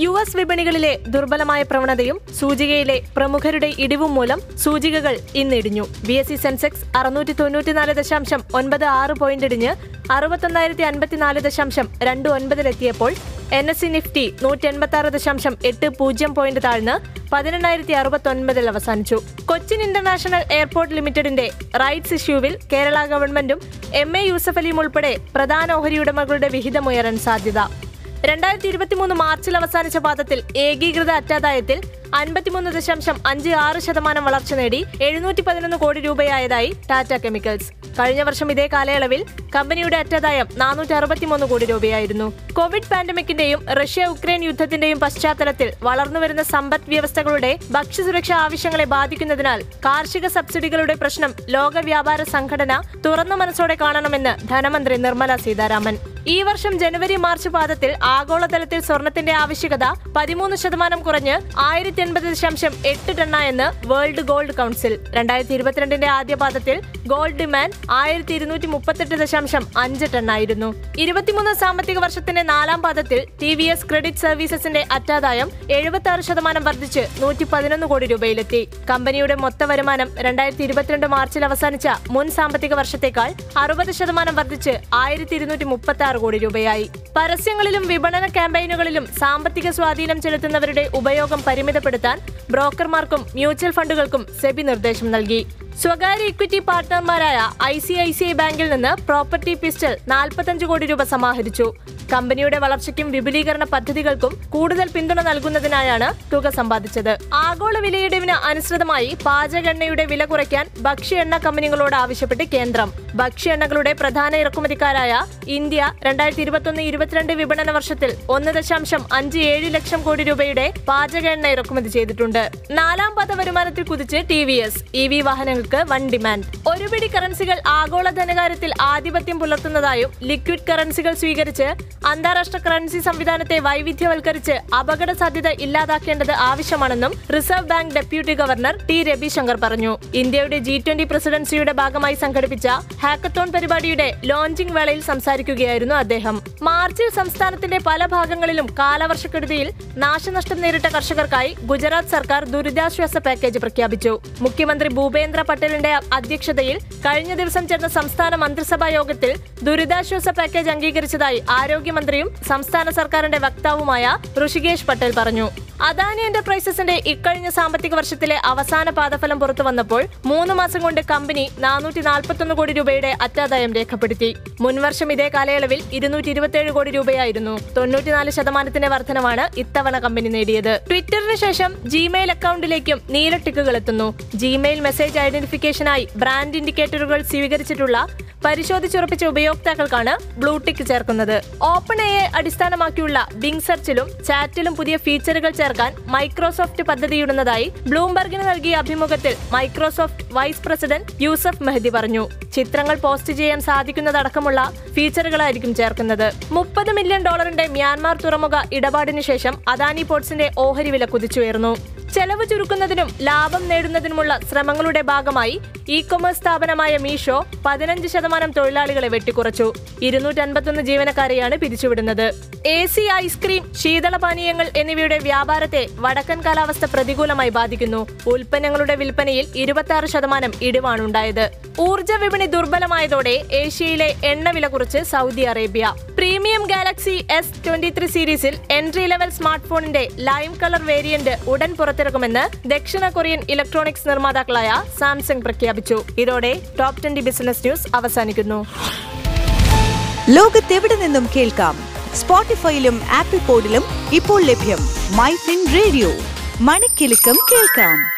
U S വിപണികളിലെ ദുർബലമായ പ്രവണതയും സൂചികയിലെ പ്രമുഖരുടെ ഇടിവും മൂലം സൂചികകൾ ഇന്നിടിഞ്ഞു. ബി എസ് സി സെൻസെക്സ് അറുന്നൂറ്റി തൊണ്ണൂറ്റിനാല് ദശാംശം ഒൻപത് ആറ് പോയിന്റ് ഇടിഞ്ഞ് അറുപത്തൊന്നായിരത്തി അൻപത്തിനാല് ദശാംശം രണ്ട് ഒൻപതിലെത്തിയപ്പോൾ എൻ എസ് സി നിഫ്റ്റി നൂറ്റി എൺപത്തി ആറ് ദശാംശം എട്ട് പൂജ്യം പോയിന്റ് താഴ്ന്ന് പതിനെണ്ണായിരത്തി അറുപത്തി ഒൻപതിൽ അവസാനിച്ചു. കൊച്ചിൻ ഇന്റർനാഷണൽ എയർപോർട്ട് ലിമിറ്റഡിന്റെ റൈറ്റ്സ് ഇഷ്യൂവിൽ കേരള ഗവൺമെന്റും എം എ യൂസഫ് അലിയും ഉൾപ്പെടെ പ്രധാന ഓഹരി ഉടമകളുടെ വിഹിതമുയരാൻ സാധ്യത. രണ്ടായിരത്തി ഇരുപത്തിമൂന്ന് മാർച്ചിൽ അവസാനിച്ച പാദത്തിൽ ഏകീകൃത അറ്റാദായത്തിൽ അൻപത്തിമൂന്ന് ദശാംശം അഞ്ച് ആറ് ശതമാനം വളർച്ച നേടി എഴുന്നൂറ്റി പതിനൊന്ന് കോടി രൂപയായതായി ടാറ്റ കെമിക്കൽസ്. കഴിഞ്ഞ വർഷം ഇതേ കാലയളവിൽ കമ്പനിയുടെ അറ്റാദായം നാനൂറ്റി അറുപത്തിമൂന്ന് കോടി രൂപയായിരുന്നു. കോവിഡ് പാൻഡമിക്കിന്റെയും റഷ്യ ഉക്രൈൻ യുദ്ധത്തിന്റെയും പശ്ചാത്തലത്തിൽ വളർന്നുവരുന്ന സമ്പദ് വ്യവസ്ഥകളുടെ ഭക്ഷ്യസുരക്ഷാ ആവശ്യങ്ങളെ ബാധിക്കുന്നതിനാൽ കാർഷിക സബ്സിഡികളുടെ പ്രശ്നം ലോക വ്യാപാര സംഘടന തുറന്ന മനസ്സോടെ കാണണമെന്ന് ധനമന്ത്രി നിർമ്മല സീതാരാമൻ. ഈ വർഷം ജനുവരി മാർച്ച് പാദത്തിൽ ആഗോളതലത്തിൽ സ്വർണത്തിന്റെ ആവശ്യകത പതിമൂന്ന് ശതമാനം കുറഞ്ഞ് ആയിരത്തി എൺപത് ദശാംശം എട്ട് ടണ്ണായെന്ന് വേൾഡ് ഗോൾഡ് കൗൺസിൽ. രണ്ടായിരത്തി ഇരുപത്തിരണ്ടിന്റെ ആദ്യ പാദത്തിൽ ഗോൾഡ് ഡിമാൻഡ് ആയിരത്തി ഇരുന്നൂറ്റി മുപ്പത്തെട്ട് ദശാംശം അഞ്ച് ടണ്ണായിരുന്നു. ഇരുപത്തിമൂന്ന് സാമ്പത്തിക വർഷത്തിന്റെ നാലാം പാദത്തിൽ ടി വി എസ് ക്രെഡിറ്റ് സർവീസസിന്റെ അറ്റാദായം എഴുപത്തി ആറ് ശതമാനം വർദ്ധിച്ച് നൂറ്റി പതിനൊന്ന് കോടി രൂപയിലെത്തി. കമ്പനിയുടെ മൊത്ത വരുമാനം രണ്ടായിരത്തി ഇരുപത്തിരണ്ട് മാർച്ചിൽ അവസാനിച്ച മുൻ സാമ്പത്തിക വർഷത്തേക്കാൾ അറുപത് ശതമാനം വർദ്ധിച്ച് ആയിരത്തി ഇരുന്നൂറ്റി മുപ്പത്തി ആറ് കോടി രൂപയായി. പരസ്യങ്ങളിലും വിപണന ക്യാമ്പയിനുകളിലും സാമ്പത്തിക സ്വാധീനം ചെലുത്തുന്നവരുടെ ഉപയോഗം പരിമിതപ്പെടുത്താൻ ബ്രോക്കർമാർക്കും മ്യൂച്വൽ ഫണ്ടുകൾക്കും സെബി നിർദ്ദേശം നൽകി. സ്വകാര്യ equity പാർട്ട്ണർമാരായ I C I C I ബാങ്കിൽ നിന്ന് പ്രോപ്പർട്ടി പിസ്റ്റൽ നാൽപ്പത്തഞ്ച് കോടി രൂപ സമാഹരിച്ചു. കമ്പനിയുടെ വളർച്ചയ്ക്കും വിപുലീകരണ പദ്ധതികൾക്കും കൂടുതൽ പിന്തുണ നൽകുന്നതിനായാണ് തുക സമ്പാദിച്ചത്. ആഗോള വിലയിടിവിന് അനുസൃതമായി പാചക എണ്ണയുടെ വില കുറയ്ക്കാൻ ഭക്ഷ്യ എണ്ണ കമ്പനികളോട് ആവശ്യപ്പെട്ട് കേന്ദ്രം. ഭക്ഷ്യ എണ്ണകളുടെ പ്രധാന ഇറക്കുമതിക്കാരായ ഇന്ത്യ രണ്ടായിരത്തി ഇരുപത്തൊന്ന് ഇരുപത്തിരണ്ട് വിപണന വർഷത്തിൽ ഒന്ന് ദശാംശം അഞ്ച് ഏഴ് ലക്ഷം കോടി രൂപയുടെ പാചക എണ്ണ ഇറക്കുമതി ചെയ്തിട്ടുണ്ട്. നാലാം പദ വരുമാനത്തിൽ കുതിച്ച് T V S E V വാഹനങ്ങൾക്ക് വൻ ഡിമാൻഡ്. ഒരുപിടി കറൻസികൾ ആഗോള ധനകാര്യത്തിൽ ആധിപത്യം പുലർത്തുന്നതായും ലിക്വിഡ് കറൻസികൾ സ്വീകരിച്ച് അന്താരാഷ്ട്ര കറൻസി സംവിധാനത്തെ വൈവിധ്യവൽക്കരിച്ച് അപകട സാധ്യത ഇല്ലാതാക്കേണ്ടത് ആവശ്യമാണെന്നും reserve bank deputy governor T Ravishankar പറഞ്ഞു. ഇന്ത്യയുടെ ജി ട്വന്റി പ്രസിഡൻസിയുടെ ഭാഗമായി സംഘടിപ്പിച്ച ഹാക്കത്തോൺ പരിപാടിയുടെ ലോഞ്ചിംഗ് വേളയിൽ സംസാരിക്കുകയായിരുന്നു അദ്ദേഹം. മാർച്ചിൽ സംസ്ഥാനത്തിന്റെ പല ഭാഗങ്ങളിലും കാലവർഷക്കെടുതിയിൽ നാശനഷ്ടം നേരിട്ട കർഷകർക്കായി ഗുജറാത്ത് സർക്കാർ ദുരിതാശ്വാസ പാക്കേജ് പ്രഖ്യാപിച്ചു. മുഖ്യമന്ത്രി ഭൂപേന്ദ്ര പട്ടേലിന്റെ അധ്യക്ഷതയിൽ കഴിഞ്ഞ ദിവസം ചേർന്ന സംസ്ഥാന മന്ത്രിസഭാ യോഗത്തിൽ ദുരിതാശ്വാസ പാക്കേജ് അംഗീകരിച്ചതായി ആരോഗ്യമന്ത്രിയും സംസ്ഥാന സർക്കാരിന്റെ വക്താവുമായ ഋഷികേഷ് പട്ടേൽ പറഞ്ഞു അദാനി എന്റർപ്രൈസസിന്റെ ഇക്കഴിഞ്ഞ സാമ്പത്തിക വർഷത്തിലെ അവസാന പാദഫലം പുറത്തു വന്നപ്പോൾ മൂന്ന് മാസം കൊണ്ട് കമ്പനി നാനൂറ്റി നാൽപ്പത്തൊന്ന് കോടി രൂപയുടെ അറ്റാദായം രേഖപ്പെടുത്തി. മുൻവർഷം ഇതേ കാലയളവിൽ ഇരുന്നൂറ്റി ഇരുപത്തിയേഴ് കോടി രൂപയായിരുന്നു. തൊണ്ണൂറ്റിനാല് ശതമാനത്തിന്റെ വർധനമാണ് ഇത്തവണ കമ്പനി നേടിയത്. ട്വിറ്ററിന് ശേഷം ജിമെയിൽ അക്കൗണ്ടിലേക്കും നീല ടിക്കുകൾ എത്തുന്നു. ജിമെയിൽ മെസ്സേജ് ഐഡന്റിഫിക്കേഷനായി ബ്രാൻഡ് ഇൻഡിക്കേറ്ററുകൾ സ്വീകരിച്ചിട്ടുള്ള പരിശോധിച്ചുറപ്പിച്ച ഉപയോക്താക്കൾക്കാണ് ബ്ലൂടിക്ക് ചേർക്കുന്നത്. ഓപ്പൺ എ അടിസ്ഥാനമാക്കിയുള്ള ബിങ് സെർച്ചിലും ചാറ്റിലും പുതിയ ഫീച്ചറുകൾ ചേർക്കാൻ മൈക്രോസോഫ്റ്റ് പദ്ധതിയിടുന്നതായി ബ്ലൂംബർഗിന് നൽകിയ അഭിമുഖത്തിൽ Microsoft vice president Yusuf Mehdi പറഞ്ഞു. ചിത്രങ്ങൾ പോസ്റ്റ് ചെയ്യാൻ സാധിക്കുന്നതടക്കമുള്ള ഫീച്ചറുകളായിരിക്കും ചേർക്കുന്നത്. മുപ്പത് മില്യൺ ഡോളറിന്റെ മ്യാൻമാർ തുറമുഖ ഇടപാടിന് ശേഷം അദാനി പോർട്സിന്റെ ഓഹരി വില കുതിച്ചുയർന്നു. ചെലവ് ചുരുക്കുന്നതിനും ലാഭം നേടുന്നതിനുമുള്ള ശ്രമങ്ങളുടെ ഭാഗമായി ഇ കൊമേഴ്സ് സ്ഥാപനമായ മീഷോ പതിനഞ്ച് ശതമാനം തൊഴിലാളികളെ വെട്ടിക്കുറച്ചു. ഇരുന്നൂറ്റി അൻപത്തൊന്ന് ജീവനക്കാരെയാണ് പിരിച്ചുവിടുന്നത്. എ സി ഐസ്ക്രീം ശീതളപാനീയങ്ങൾ എന്നിവയുടെ വ്യാപാരത്തെ വടക്കൻ കാലാവസ്ഥ പ്രതികൂലമായി ബാധിക്കുന്നു. ഉൽപ്പന്നങ്ങളുടെ വിൽപ്പനയിൽ ഇരുപത്തി ശതമാനം ഇടിവാണുണ്ടായത്. ഊർജ വിപണി ദുർബലമായതോടെ ഏഷ്യയിലെ എണ്ണവില വില കുറിച്ച് Saudi Arabia. Premium Galaxy S twenty three സീരീസിൽ എൻട്രി ലെവൽ സ്മാർട്ട് ഫോണിന്റെ ലൈം കളർ വേരിയന്റ് ഉടൻ പുറത്തിറക്കുമെന്ന് ദക്ഷിണ കൊറിയൻ ഇലക്ട്രോണിക്സ് നിർമ്മാതാക്കളായ സാംസങ് പ്രഖ്യാപിച്ചു. ഇതോടെ ടോപ് ട്വന്റി ബിസിനസ് ന്യൂസ് അവസാനിക്കുന്നു. ലോകത്തെവിടെ നിന്നും കേൾക്കാം? സ്പോട്ടിഫൈയിലും ആപ്പിൾ പോഡിലും ഇപ്പോൾ ലഭ്യം മൈ ഫിൻ റേഡിയോ മണിക്കെലക്കം കേൾക്കാം.